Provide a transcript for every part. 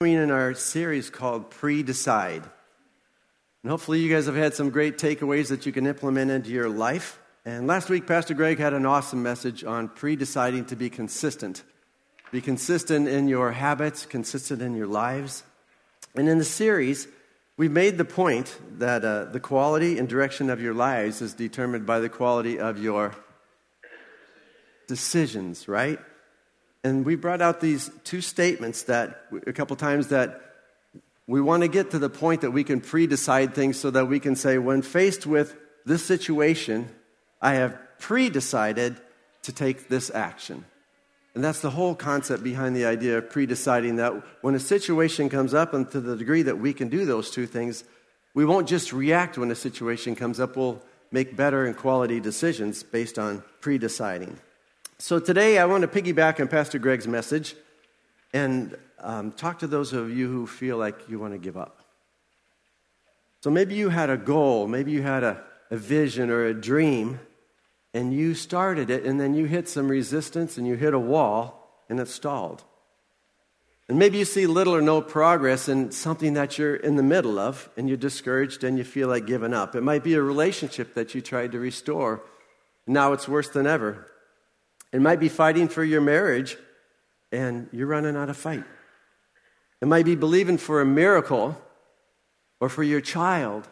in our series called Pre Decide. And hopefully, you guys have had some great takeaways that you can implement into your life. And last week, Pastor Greg had an awesome message on pre deciding to be consistent. Be consistent in your habits, consistent in your lives. And in the series, we made the point that uh, the quality and direction of your lives is determined by the quality of your decisions, right? And we brought out these two statements that a couple times that we want to get to the point that we can pre decide things so that we can say, when faced with this situation, I have pre decided to take this action. And that's the whole concept behind the idea of pre deciding that when a situation comes up, and to the degree that we can do those two things, we won't just react when a situation comes up, we'll make better and quality decisions based on pre deciding. So today I want to piggyback on Pastor Greg's message and um, talk to those of you who feel like you want to give up. So maybe you had a goal, maybe you had a, a vision or a dream, and you started it, and then you hit some resistance and you hit a wall and it stalled. And maybe you see little or no progress in something that you're in the middle of, and you're discouraged and you feel like giving up. It might be a relationship that you tried to restore. Now it's worse than ever. It might be fighting for your marriage and you're running out of fight. It might be believing for a miracle or for your child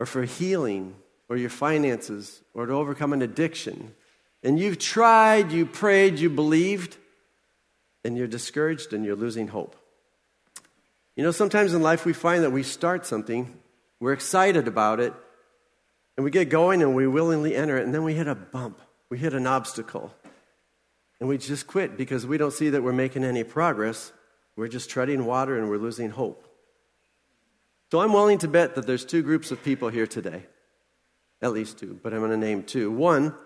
or for healing or your finances or to overcome an addiction. And you've tried, you prayed, you believed, and you're discouraged and you're losing hope. You know, sometimes in life we find that we start something, we're excited about it, and we get going and we willingly enter it, and then we hit a bump we hit an obstacle and we just quit because we don't see that we're making any progress. We're just treading water and we're losing hope. So I'm willing to bet that there's two groups of people here today. At least two, but I'm going to name two. One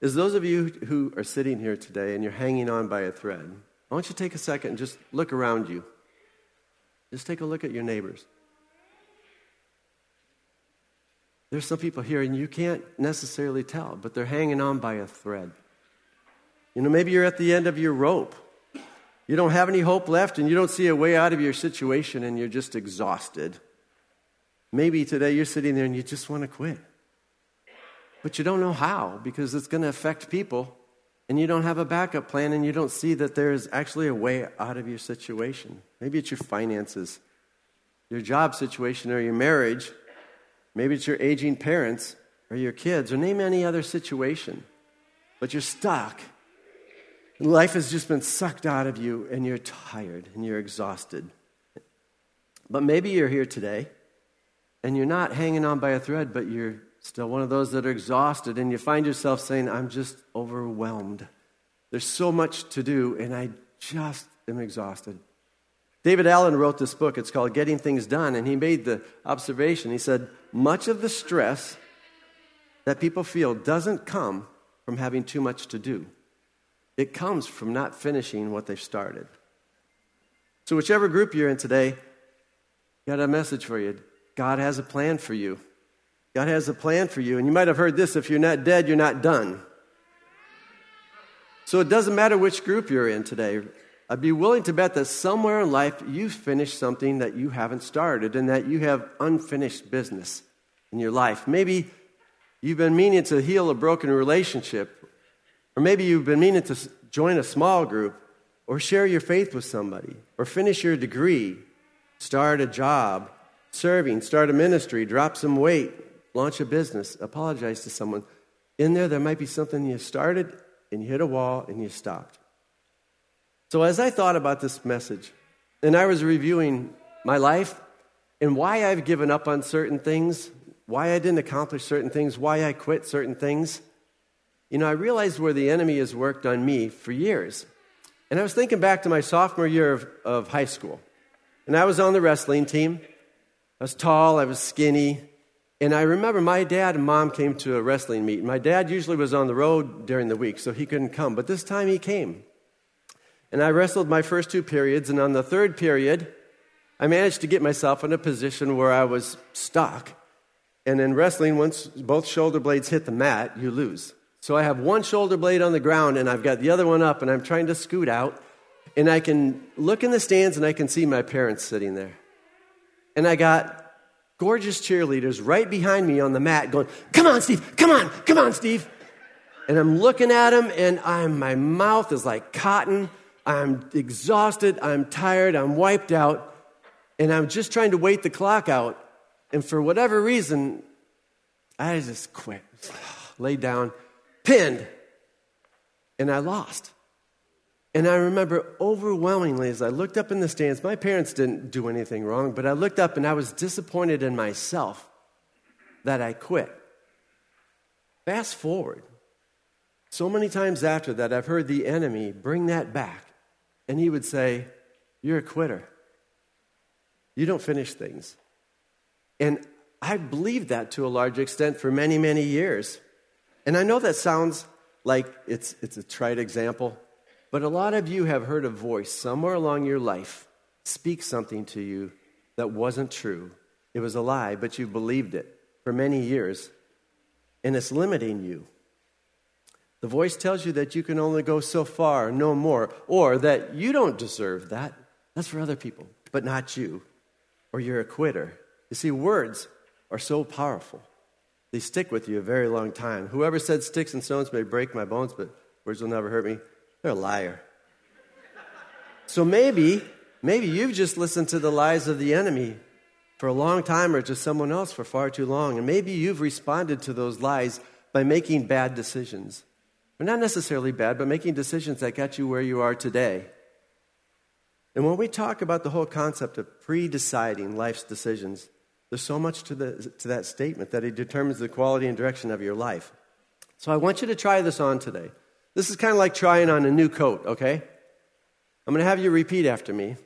is those of you who are sitting here today and you're hanging on by a thread. I want you to take a second and just look around you. Just take a look at your neighbors. There's some people here and you can't necessarily tell, but they're hanging on by a thread. You know, maybe you're at the end of your rope. You don't have any hope left and you don't see a way out of your situation and you're just exhausted. Maybe today you're sitting there and you just want to quit. But you don't know how because it's going to affect people and you don't have a backup plan and you don't see that there is actually a way out of your situation. Maybe it's your finances, your job situation, or your marriage. Maybe it's your aging parents or your kids, or name any other situation. But you're stuck. Life has just been sucked out of you, and you're tired and you're exhausted. But maybe you're here today and you're not hanging on by a thread, but you're still one of those that are exhausted, and you find yourself saying, I'm just overwhelmed. There's so much to do, and I just am exhausted. David Allen wrote this book. It's called Getting Things Done. And he made the observation. He said, Much of the stress that people feel doesn't come from having too much to do, it comes from not finishing what they've started. So, whichever group you're in today, got a message for you. God has a plan for you. God has a plan for you. And you might have heard this if you're not dead, you're not done. So it doesn't matter which group you're in today. I'd be willing to bet that somewhere in life you've finished something that you haven't started and that you have unfinished business in your life. Maybe you've been meaning to heal a broken relationship, or maybe you've been meaning to join a small group, or share your faith with somebody, or finish your degree, start a job, serving, start a ministry, drop some weight, launch a business, apologize to someone. In there, there might be something you started and you hit a wall and you stopped. So, as I thought about this message, and I was reviewing my life and why I've given up on certain things, why I didn't accomplish certain things, why I quit certain things, you know, I realized where the enemy has worked on me for years. And I was thinking back to my sophomore year of, of high school. And I was on the wrestling team. I was tall, I was skinny. And I remember my dad and mom came to a wrestling meet. My dad usually was on the road during the week, so he couldn't come. But this time he came. And I wrestled my first two periods, and on the third period, I managed to get myself in a position where I was stuck. And in wrestling, once both shoulder blades hit the mat, you lose. So I have one shoulder blade on the ground, and I've got the other one up, and I'm trying to scoot out. and I can look in the stands and I can see my parents sitting there. And I got gorgeous cheerleaders right behind me on the mat going, Come on, Steve, come on, come on, Steve. And I'm looking at them, and I'm, my mouth is like cotton. I'm exhausted, I'm tired, I'm wiped out, and I'm just trying to wait the clock out. And for whatever reason, I just quit, laid down, pinned, and I lost. And I remember overwhelmingly as I looked up in the stands, my parents didn't do anything wrong, but I looked up and I was disappointed in myself that I quit. Fast forward. So many times after that, I've heard the enemy bring that back, and he would say, You're a quitter. You don't finish things. And I believed that to a large extent for many, many years. And I know that sounds like it's, it's a trite example, but a lot of you have heard a voice somewhere along your life speak something to you that wasn't true. It was a lie, but you believed it for many years, and it's limiting you. The voice tells you that you can only go so far, no more, or that you don't deserve that. That's for other people, but not you, or you're a quitter. You see, words are so powerful. They stick with you a very long time. Whoever said sticks and stones may break my bones, but words will never hurt me, they're a liar. So maybe, maybe you've just listened to the lies of the enemy for a long time or to someone else for far too long. And maybe you've responded to those lies by making bad decisions. Not necessarily bad, but making decisions that got you where you are today. And when we talk about the whole concept of pre deciding life's decisions, there's so much to, the, to that statement that it determines the quality and direction of your life. So I want you to try this on today. This is kind of like trying on a new coat, okay? I'm going to have you repeat after me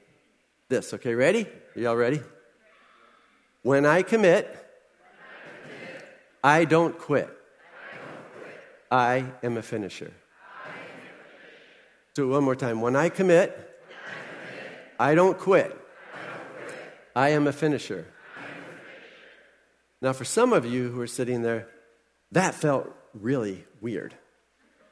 this, okay? Ready? Are y'all ready? When I commit, I don't quit. I am a finisher. Do it one more time. When I commit, I don't quit. I am a finisher. Now, for some of you who are sitting there, that felt really weird.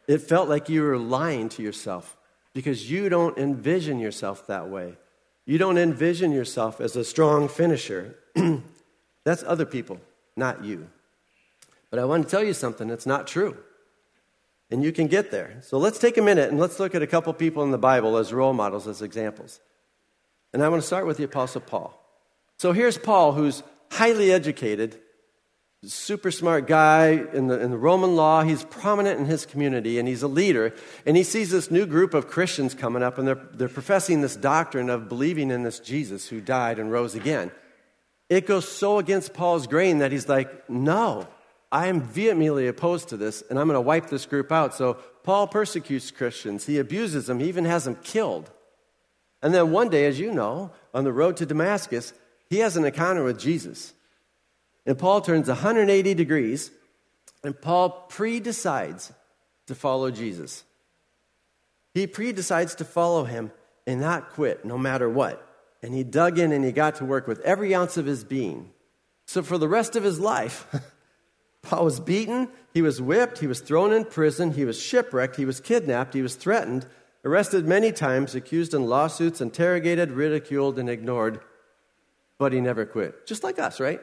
It felt like you were lying to yourself because you don't envision yourself that way. You don't envision yourself as a strong finisher. That's other people, not you. But I want to tell you something that's not true. And you can get there. So let's take a minute and let's look at a couple people in the Bible as role models, as examples. And I want to start with the Apostle Paul. So here's Paul, who's highly educated, super smart guy in the, in the Roman law. He's prominent in his community and he's a leader. And he sees this new group of Christians coming up and they're, they're professing this doctrine of believing in this Jesus who died and rose again. It goes so against Paul's grain that he's like, no, I am vehemently opposed to this and I'm going to wipe this group out. So Paul persecutes Christians, he abuses them, he even has them killed. And then one day, as you know, on the road to Damascus, he has an encounter with Jesus. And Paul turns 180 degrees, and Paul pre decides to follow Jesus. He pre decides to follow him and not quit no matter what. And he dug in and he got to work with every ounce of his being. So for the rest of his life, Paul was beaten, he was whipped, he was thrown in prison, he was shipwrecked, he was kidnapped, he was threatened, arrested many times, accused in lawsuits, interrogated, ridiculed, and ignored but he never quit. Just like us, right?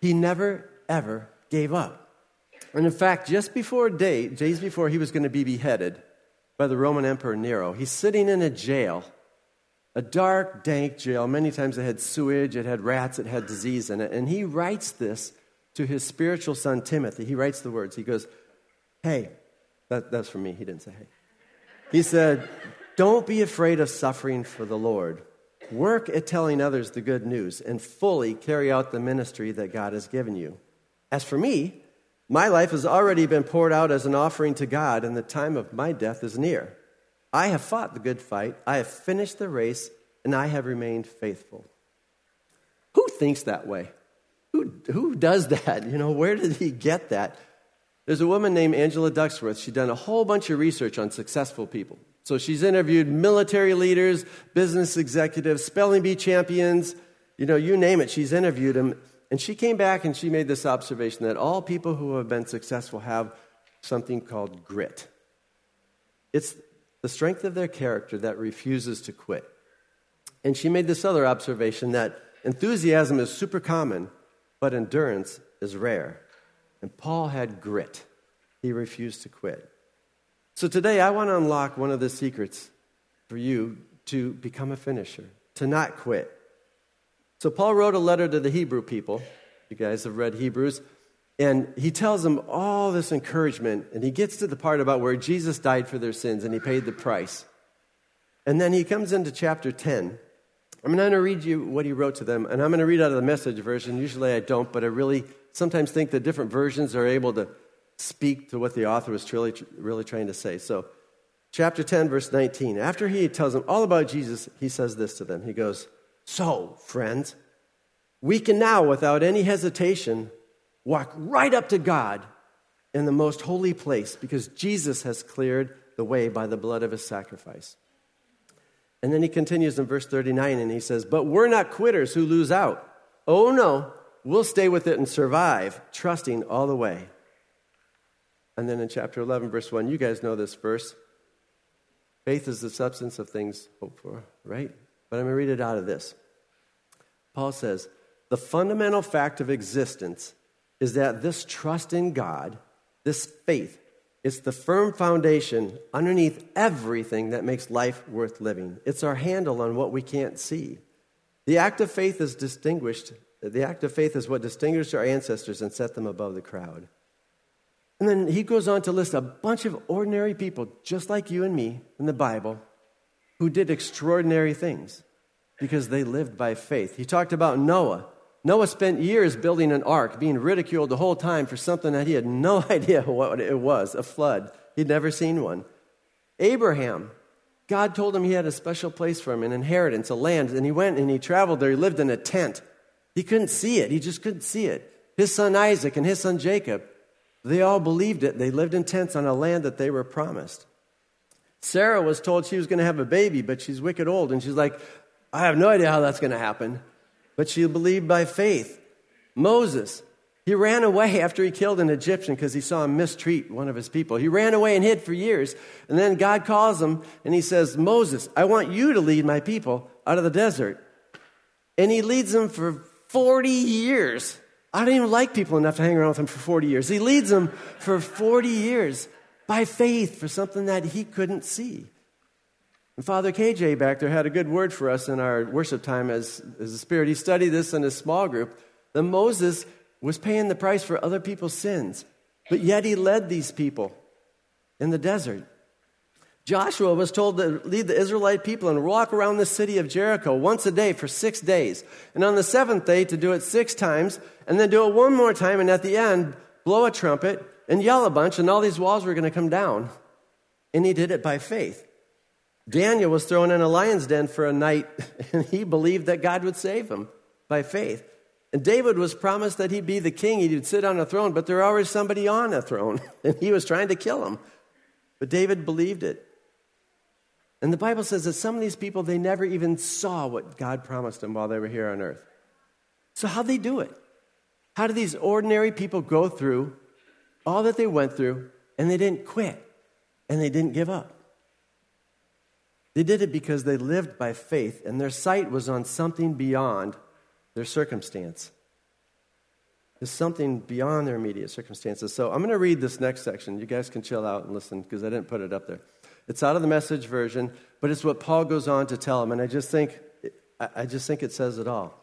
He never, ever gave up. And in fact, just before day, days before he was going to be beheaded by the Roman Emperor Nero, he's sitting in a jail, a dark, dank jail. Many times it had sewage, it had rats, it had disease in it. And he writes this to his spiritual son Timothy. He writes the words. He goes, Hey, that, that's for me. He didn't say hey. He said, Don't be afraid of suffering for the Lord. Work at telling others the good news and fully carry out the ministry that God has given you. As for me, my life has already been poured out as an offering to God, and the time of my death is near. I have fought the good fight, I have finished the race, and I have remained faithful. Who thinks that way? Who, who does that? You know, where did he get that? There's a woman named Angela Duckworth. She's done a whole bunch of research on successful people. So she's interviewed military leaders, business executives, spelling bee champions, you know, you name it, she's interviewed them. And she came back and she made this observation that all people who have been successful have something called grit. It's the strength of their character that refuses to quit. And she made this other observation that enthusiasm is super common, but endurance is rare. And Paul had grit, he refused to quit. So today, I want to unlock one of the secrets for you to become a finisher, to not quit. So, Paul wrote a letter to the Hebrew people. You guys have read Hebrews. And he tells them all this encouragement, and he gets to the part about where Jesus died for their sins and he paid the price. And then he comes into chapter 10. I'm going to read you what he wrote to them, and I'm going to read out of the message version. Usually I don't, but I really sometimes think the different versions are able to speak to what the author was truly, really trying to say. So, chapter 10, verse 19. After he tells them all about Jesus, he says this to them. He goes, So, friends, we can now, without any hesitation, walk right up to God in the most holy place because Jesus has cleared the way by the blood of his sacrifice. And then he continues in verse 39 and he says, But we're not quitters who lose out. Oh no, we'll stay with it and survive, trusting all the way. And then in chapter 11, verse 1, you guys know this verse. Faith is the substance of things hoped for, right? But I'm going to read it out of this. Paul says, The fundamental fact of existence is that this trust in God, this faith, is the firm foundation underneath everything that makes life worth living. It's our handle on what we can't see. The act of faith is distinguished. The act of faith is what distinguished our ancestors and set them above the crowd. And then he goes on to list a bunch of ordinary people, just like you and me in the Bible, who did extraordinary things because they lived by faith. He talked about Noah. Noah spent years building an ark, being ridiculed the whole time for something that he had no idea what it was a flood. He'd never seen one. Abraham, God told him he had a special place for him, an inheritance, a land, and he went and he traveled there. He lived in a tent. He couldn't see it, he just couldn't see it. His son Isaac and his son Jacob, they all believed it. They lived in tents on a land that they were promised. Sarah was told she was going to have a baby, but she's wicked old. And she's like, I have no idea how that's going to happen. But she believed by faith. Moses, he ran away after he killed an Egyptian because he saw him mistreat one of his people. He ran away and hid for years. And then God calls him and he says, Moses, I want you to lead my people out of the desert. And he leads them for 40 years. I don't even like people enough to hang around with him for 40 years. He leads them for 40 years by faith for something that he couldn't see. And Father KJ back there had a good word for us in our worship time as, as a spirit. He studied this in a small group. That Moses was paying the price for other people's sins, but yet he led these people in the desert. Joshua was told to lead the Israelite people and walk around the city of Jericho once a day for six days. And on the seventh day, to do it six times, and then do it one more time, and at the end, blow a trumpet and yell a bunch, and all these walls were going to come down. And he did it by faith. Daniel was thrown in a lion's den for a night, and he believed that God would save him by faith. And David was promised that he'd be the king, he'd sit on a throne, but there was always somebody on a throne, and he was trying to kill him. But David believed it. And the Bible says that some of these people, they never even saw what God promised them while they were here on earth. So, how'd they do it? How did these ordinary people go through all that they went through and they didn't quit and they didn't give up? They did it because they lived by faith and their sight was on something beyond their circumstance. There's something beyond their immediate circumstances. So I'm going to read this next section. You guys can chill out and listen because I didn't put it up there. It's out of the message version, but it's what Paul goes on to tell them. And I just think, I just think it says it all.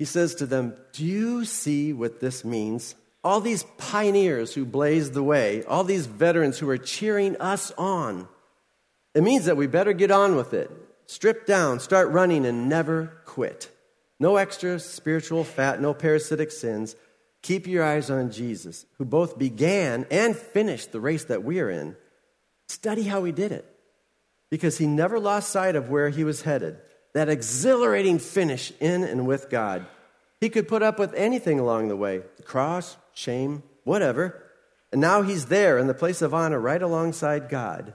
He says to them, Do you see what this means? All these pioneers who blazed the way, all these veterans who are cheering us on. It means that we better get on with it. Strip down, start running, and never quit. No extra spiritual fat, no parasitic sins. Keep your eyes on Jesus, who both began and finished the race that we are in. Study how he did it because he never lost sight of where he was headed that exhilarating finish in and with God. He could put up with anything along the way the cross, shame, whatever. And now he's there in the place of honor right alongside God.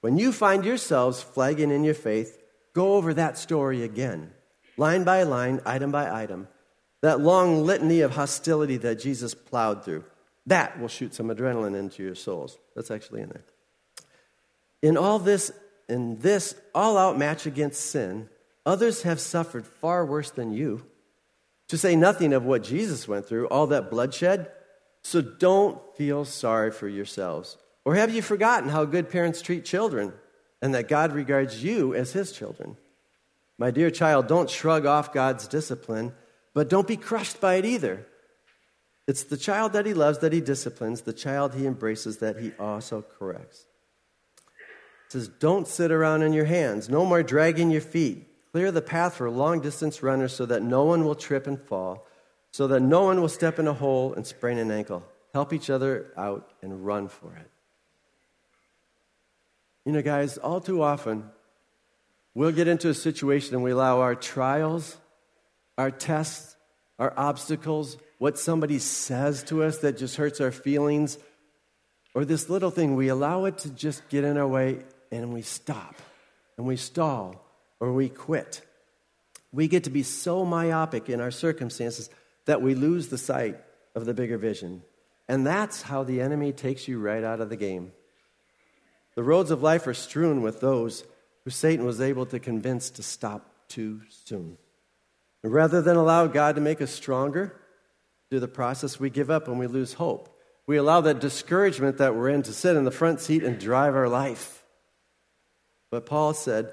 When you find yourselves flagging in your faith, go over that story again, line by line, item by item. That long litany of hostility that Jesus plowed through. That will shoot some adrenaline into your souls. That's actually in there. In all this, in this all out match against sin, others have suffered far worse than you. To say nothing of what Jesus went through, all that bloodshed. So don't feel sorry for yourselves. Or have you forgotten how good parents treat children and that God regards you as his children? My dear child, don't shrug off God's discipline, but don't be crushed by it either. It's the child that he loves that he disciplines, the child he embraces that he also corrects. It says, Don't sit around on your hands, no more dragging your feet. Clear the path for long distance runners so that no one will trip and fall, so that no one will step in a hole and sprain an ankle. Help each other out and run for it. You know, guys, all too often, we'll get into a situation and we allow our trials, our tests, our obstacles, what somebody says to us that just hurts our feelings, or this little thing, we allow it to just get in our way and we stop and we stall or we quit. We get to be so myopic in our circumstances that we lose the sight of the bigger vision. And that's how the enemy takes you right out of the game. The roads of life are strewn with those who Satan was able to convince to stop too soon. And rather than allow God to make us stronger through the process, we give up and we lose hope. We allow that discouragement that we're in to sit in the front seat and drive our life. But Paul said,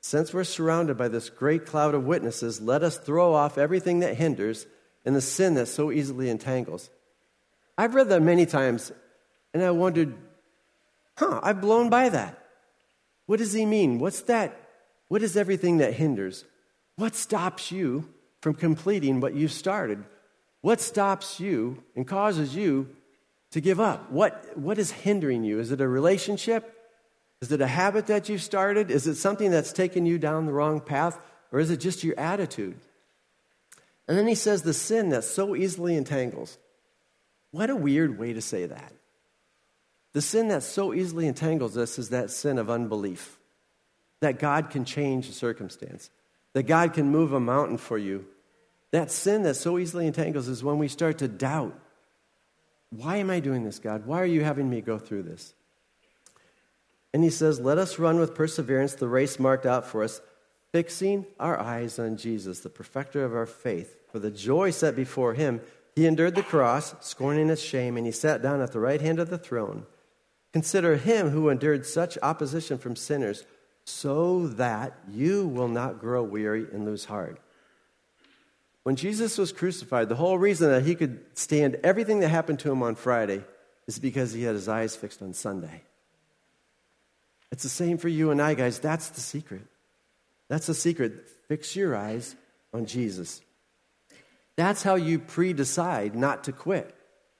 since we're surrounded by this great cloud of witnesses, let us throw off everything that hinders and the sin that so easily entangles. I've read that many times, and I wondered, huh, I've blown by that. What does he mean? What's that? What is everything that hinders? What stops you from completing what you've started? What stops you and causes you to give up? What, what is hindering you? Is it a relationship? Is it a habit that you've started? Is it something that's taken you down the wrong path? Or is it just your attitude? And then he says the sin that so easily entangles. What a weird way to say that. The sin that so easily entangles us is that sin of unbelief. That God can change a circumstance, that God can move a mountain for you. That sin that so easily entangles is when we start to doubt why am I doing this, God? Why are you having me go through this? And he says, Let us run with perseverance the race marked out for us, fixing our eyes on Jesus, the perfecter of our faith. For the joy set before him, he endured the cross, scorning its shame, and he sat down at the right hand of the throne. Consider him who endured such opposition from sinners, so that you will not grow weary and lose heart. When Jesus was crucified, the whole reason that he could stand everything that happened to him on Friday is because he had his eyes fixed on Sunday. It's the same for you and I, guys. That's the secret. That's the secret. Fix your eyes on Jesus. That's how you pre decide not to quit.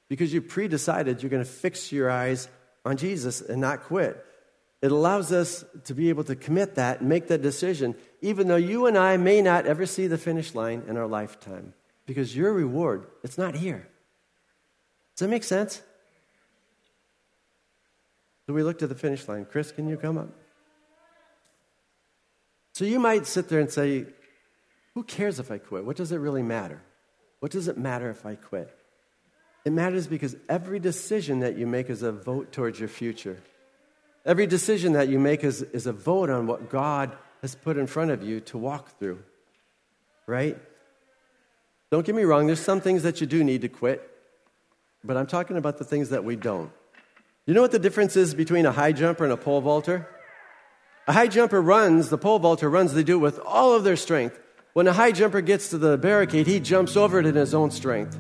Because you pre decided you're going to fix your eyes on Jesus and not quit. It allows us to be able to commit that and make that decision, even though you and I may not ever see the finish line in our lifetime. Because your reward, it's not here. Does that make sense? So we look to the finish line. Chris, can you come up? So you might sit there and say, Who cares if I quit? What does it really matter? What does it matter if I quit? It matters because every decision that you make is a vote towards your future. Every decision that you make is, is a vote on what God has put in front of you to walk through. Right? Don't get me wrong, there's some things that you do need to quit, but I'm talking about the things that we don't. You know what the difference is between a high jumper and a pole vaulter? A high jumper runs, the pole vaulter runs, they do it with all of their strength. When a high jumper gets to the barricade, he jumps over it in his own strength.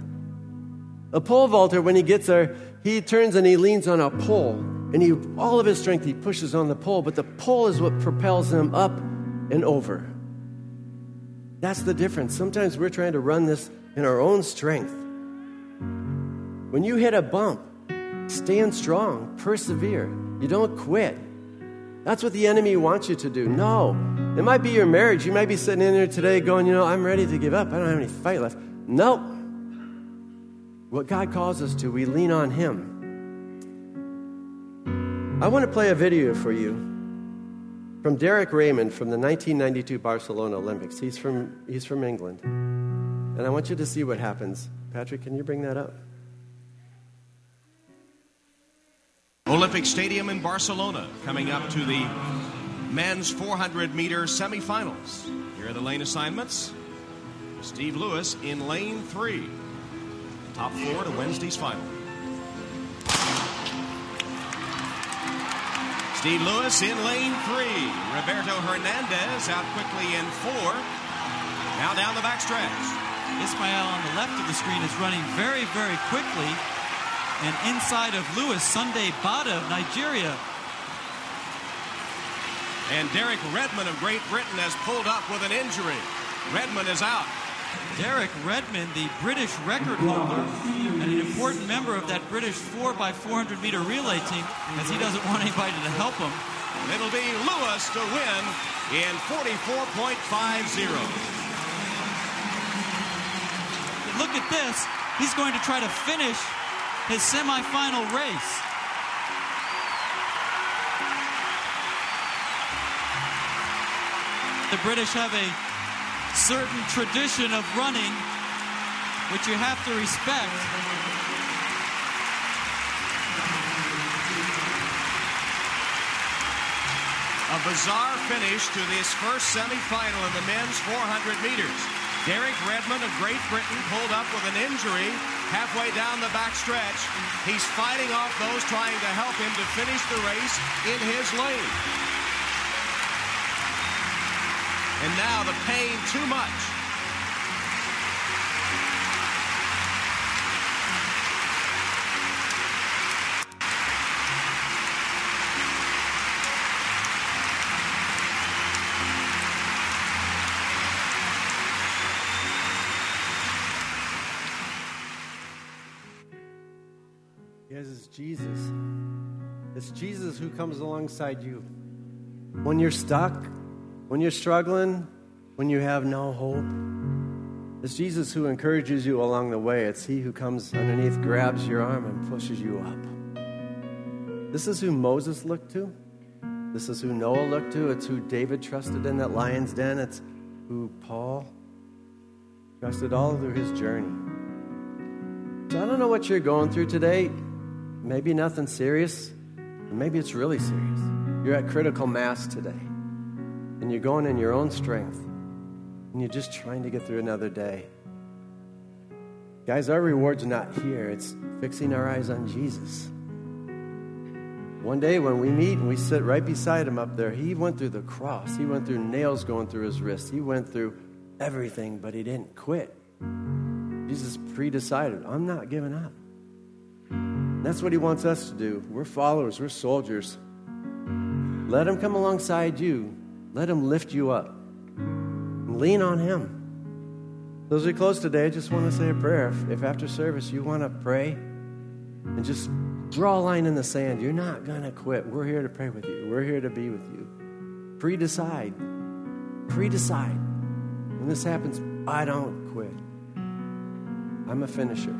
A pole vaulter, when he gets there, he turns and he leans on a pole, and he, all of his strength he pushes on the pole, but the pole is what propels him up and over. That's the difference. Sometimes we're trying to run this in our own strength. When you hit a bump, stand strong, persevere. You don't quit. That's what the enemy wants you to do. No. It might be your marriage. You might be sitting in there today going, you know, I'm ready to give up. I don't have any fight left. Nope. What God calls us to, we lean on Him. I want to play a video for you from Derek Redmond from the 1992 Barcelona Olympics. He's from, he's from England. And I want you to see what happens. Patrick, can you bring that up? Olympic Stadium in Barcelona coming up to the men's 400 meter semifinals. Here are the lane assignments. Steve Lewis in lane three. Top four to Wednesday's final. Steve Lewis in lane three. Roberto Hernandez out quickly in four. Now down the backstretch. Ismael on the left of the screen is running very, very quickly. And inside of Lewis, Sunday Bada of Nigeria. And Derek Redmond of Great Britain has pulled up with an injury. Redmond is out. Derek Redmond, the British record holder, and an important member of that British 4x400 meter relay team, as he doesn't want anybody to help him. It'll be Lewis to win in 44.50. Look at this. He's going to try to finish his semifinal race. The British have a certain tradition of running, which you have to respect. A bizarre finish to this first semifinal in the men's 400 meters. Derek Redmond of Great Britain pulled up with an injury halfway down the back stretch. He's fighting off those trying to help him to finish the race in his lane. And now the pain too much. Yes, it's Jesus. It's Jesus who comes alongside you. When you're stuck, when you're struggling, when you have no hope, it's Jesus who encourages you along the way. It's He who comes underneath, grabs your arm, and pushes you up. This is who Moses looked to. This is who Noah looked to. It's who David trusted in that lion's den. It's who Paul trusted all through his journey. So I don't know what you're going through today. Maybe nothing serious, maybe it's really serious. You're at critical mass today, and you're going in your own strength, and you're just trying to get through another day. Guys, our reward's not here, it's fixing our eyes on Jesus. One day when we meet and we sit right beside him up there, he went through the cross. He went through nails going through his wrists. He went through everything, but he didn't quit. Jesus pre decided, I'm not giving up. That's what he wants us to do. We're followers, we're soldiers. Let him come alongside you, let him lift you up. Lean on him. Those we close today, I just want to say a prayer. If, if after service you want to pray and just draw a line in the sand, you're not going to quit. We're here to pray with you, we're here to be with you. Pre decide. Pre decide. When this happens, I don't quit. I'm a finisher.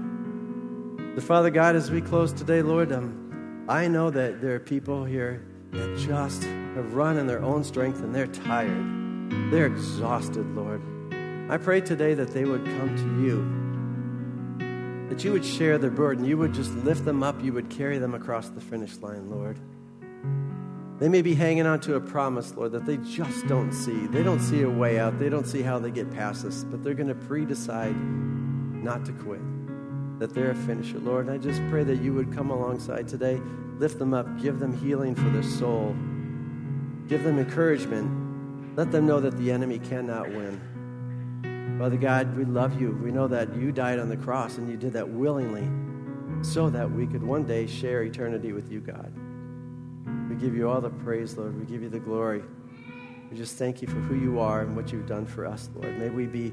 The Father God, as we close today, Lord, um, I know that there are people here that just have run in their own strength and they're tired. They're exhausted, Lord. I pray today that they would come to you, that you would share their burden, you would just lift them up, you would carry them across the finish line, Lord. They may be hanging on to a promise, Lord, that they just don't see. They don't see a way out. They don't see how they get past this, but they're going to pre decide not to quit, that they're a finisher. Lord, I just pray that you would come alongside today, lift them up, give them healing for their soul, give them encouragement, let them know that the enemy cannot win. Father God, we love you. We know that you died on the cross and you did that willingly so that we could one day share eternity with you, God. We give you all the praise, Lord. We give you the glory. We just thank you for who you are and what you've done for us, Lord. May we be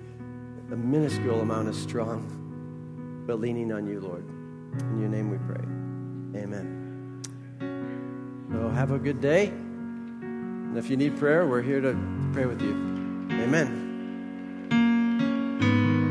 a minuscule amount of strong, but leaning on you, Lord. In your name we pray. Amen. So have a good day. And if you need prayer, we're here to pray with you. Amen.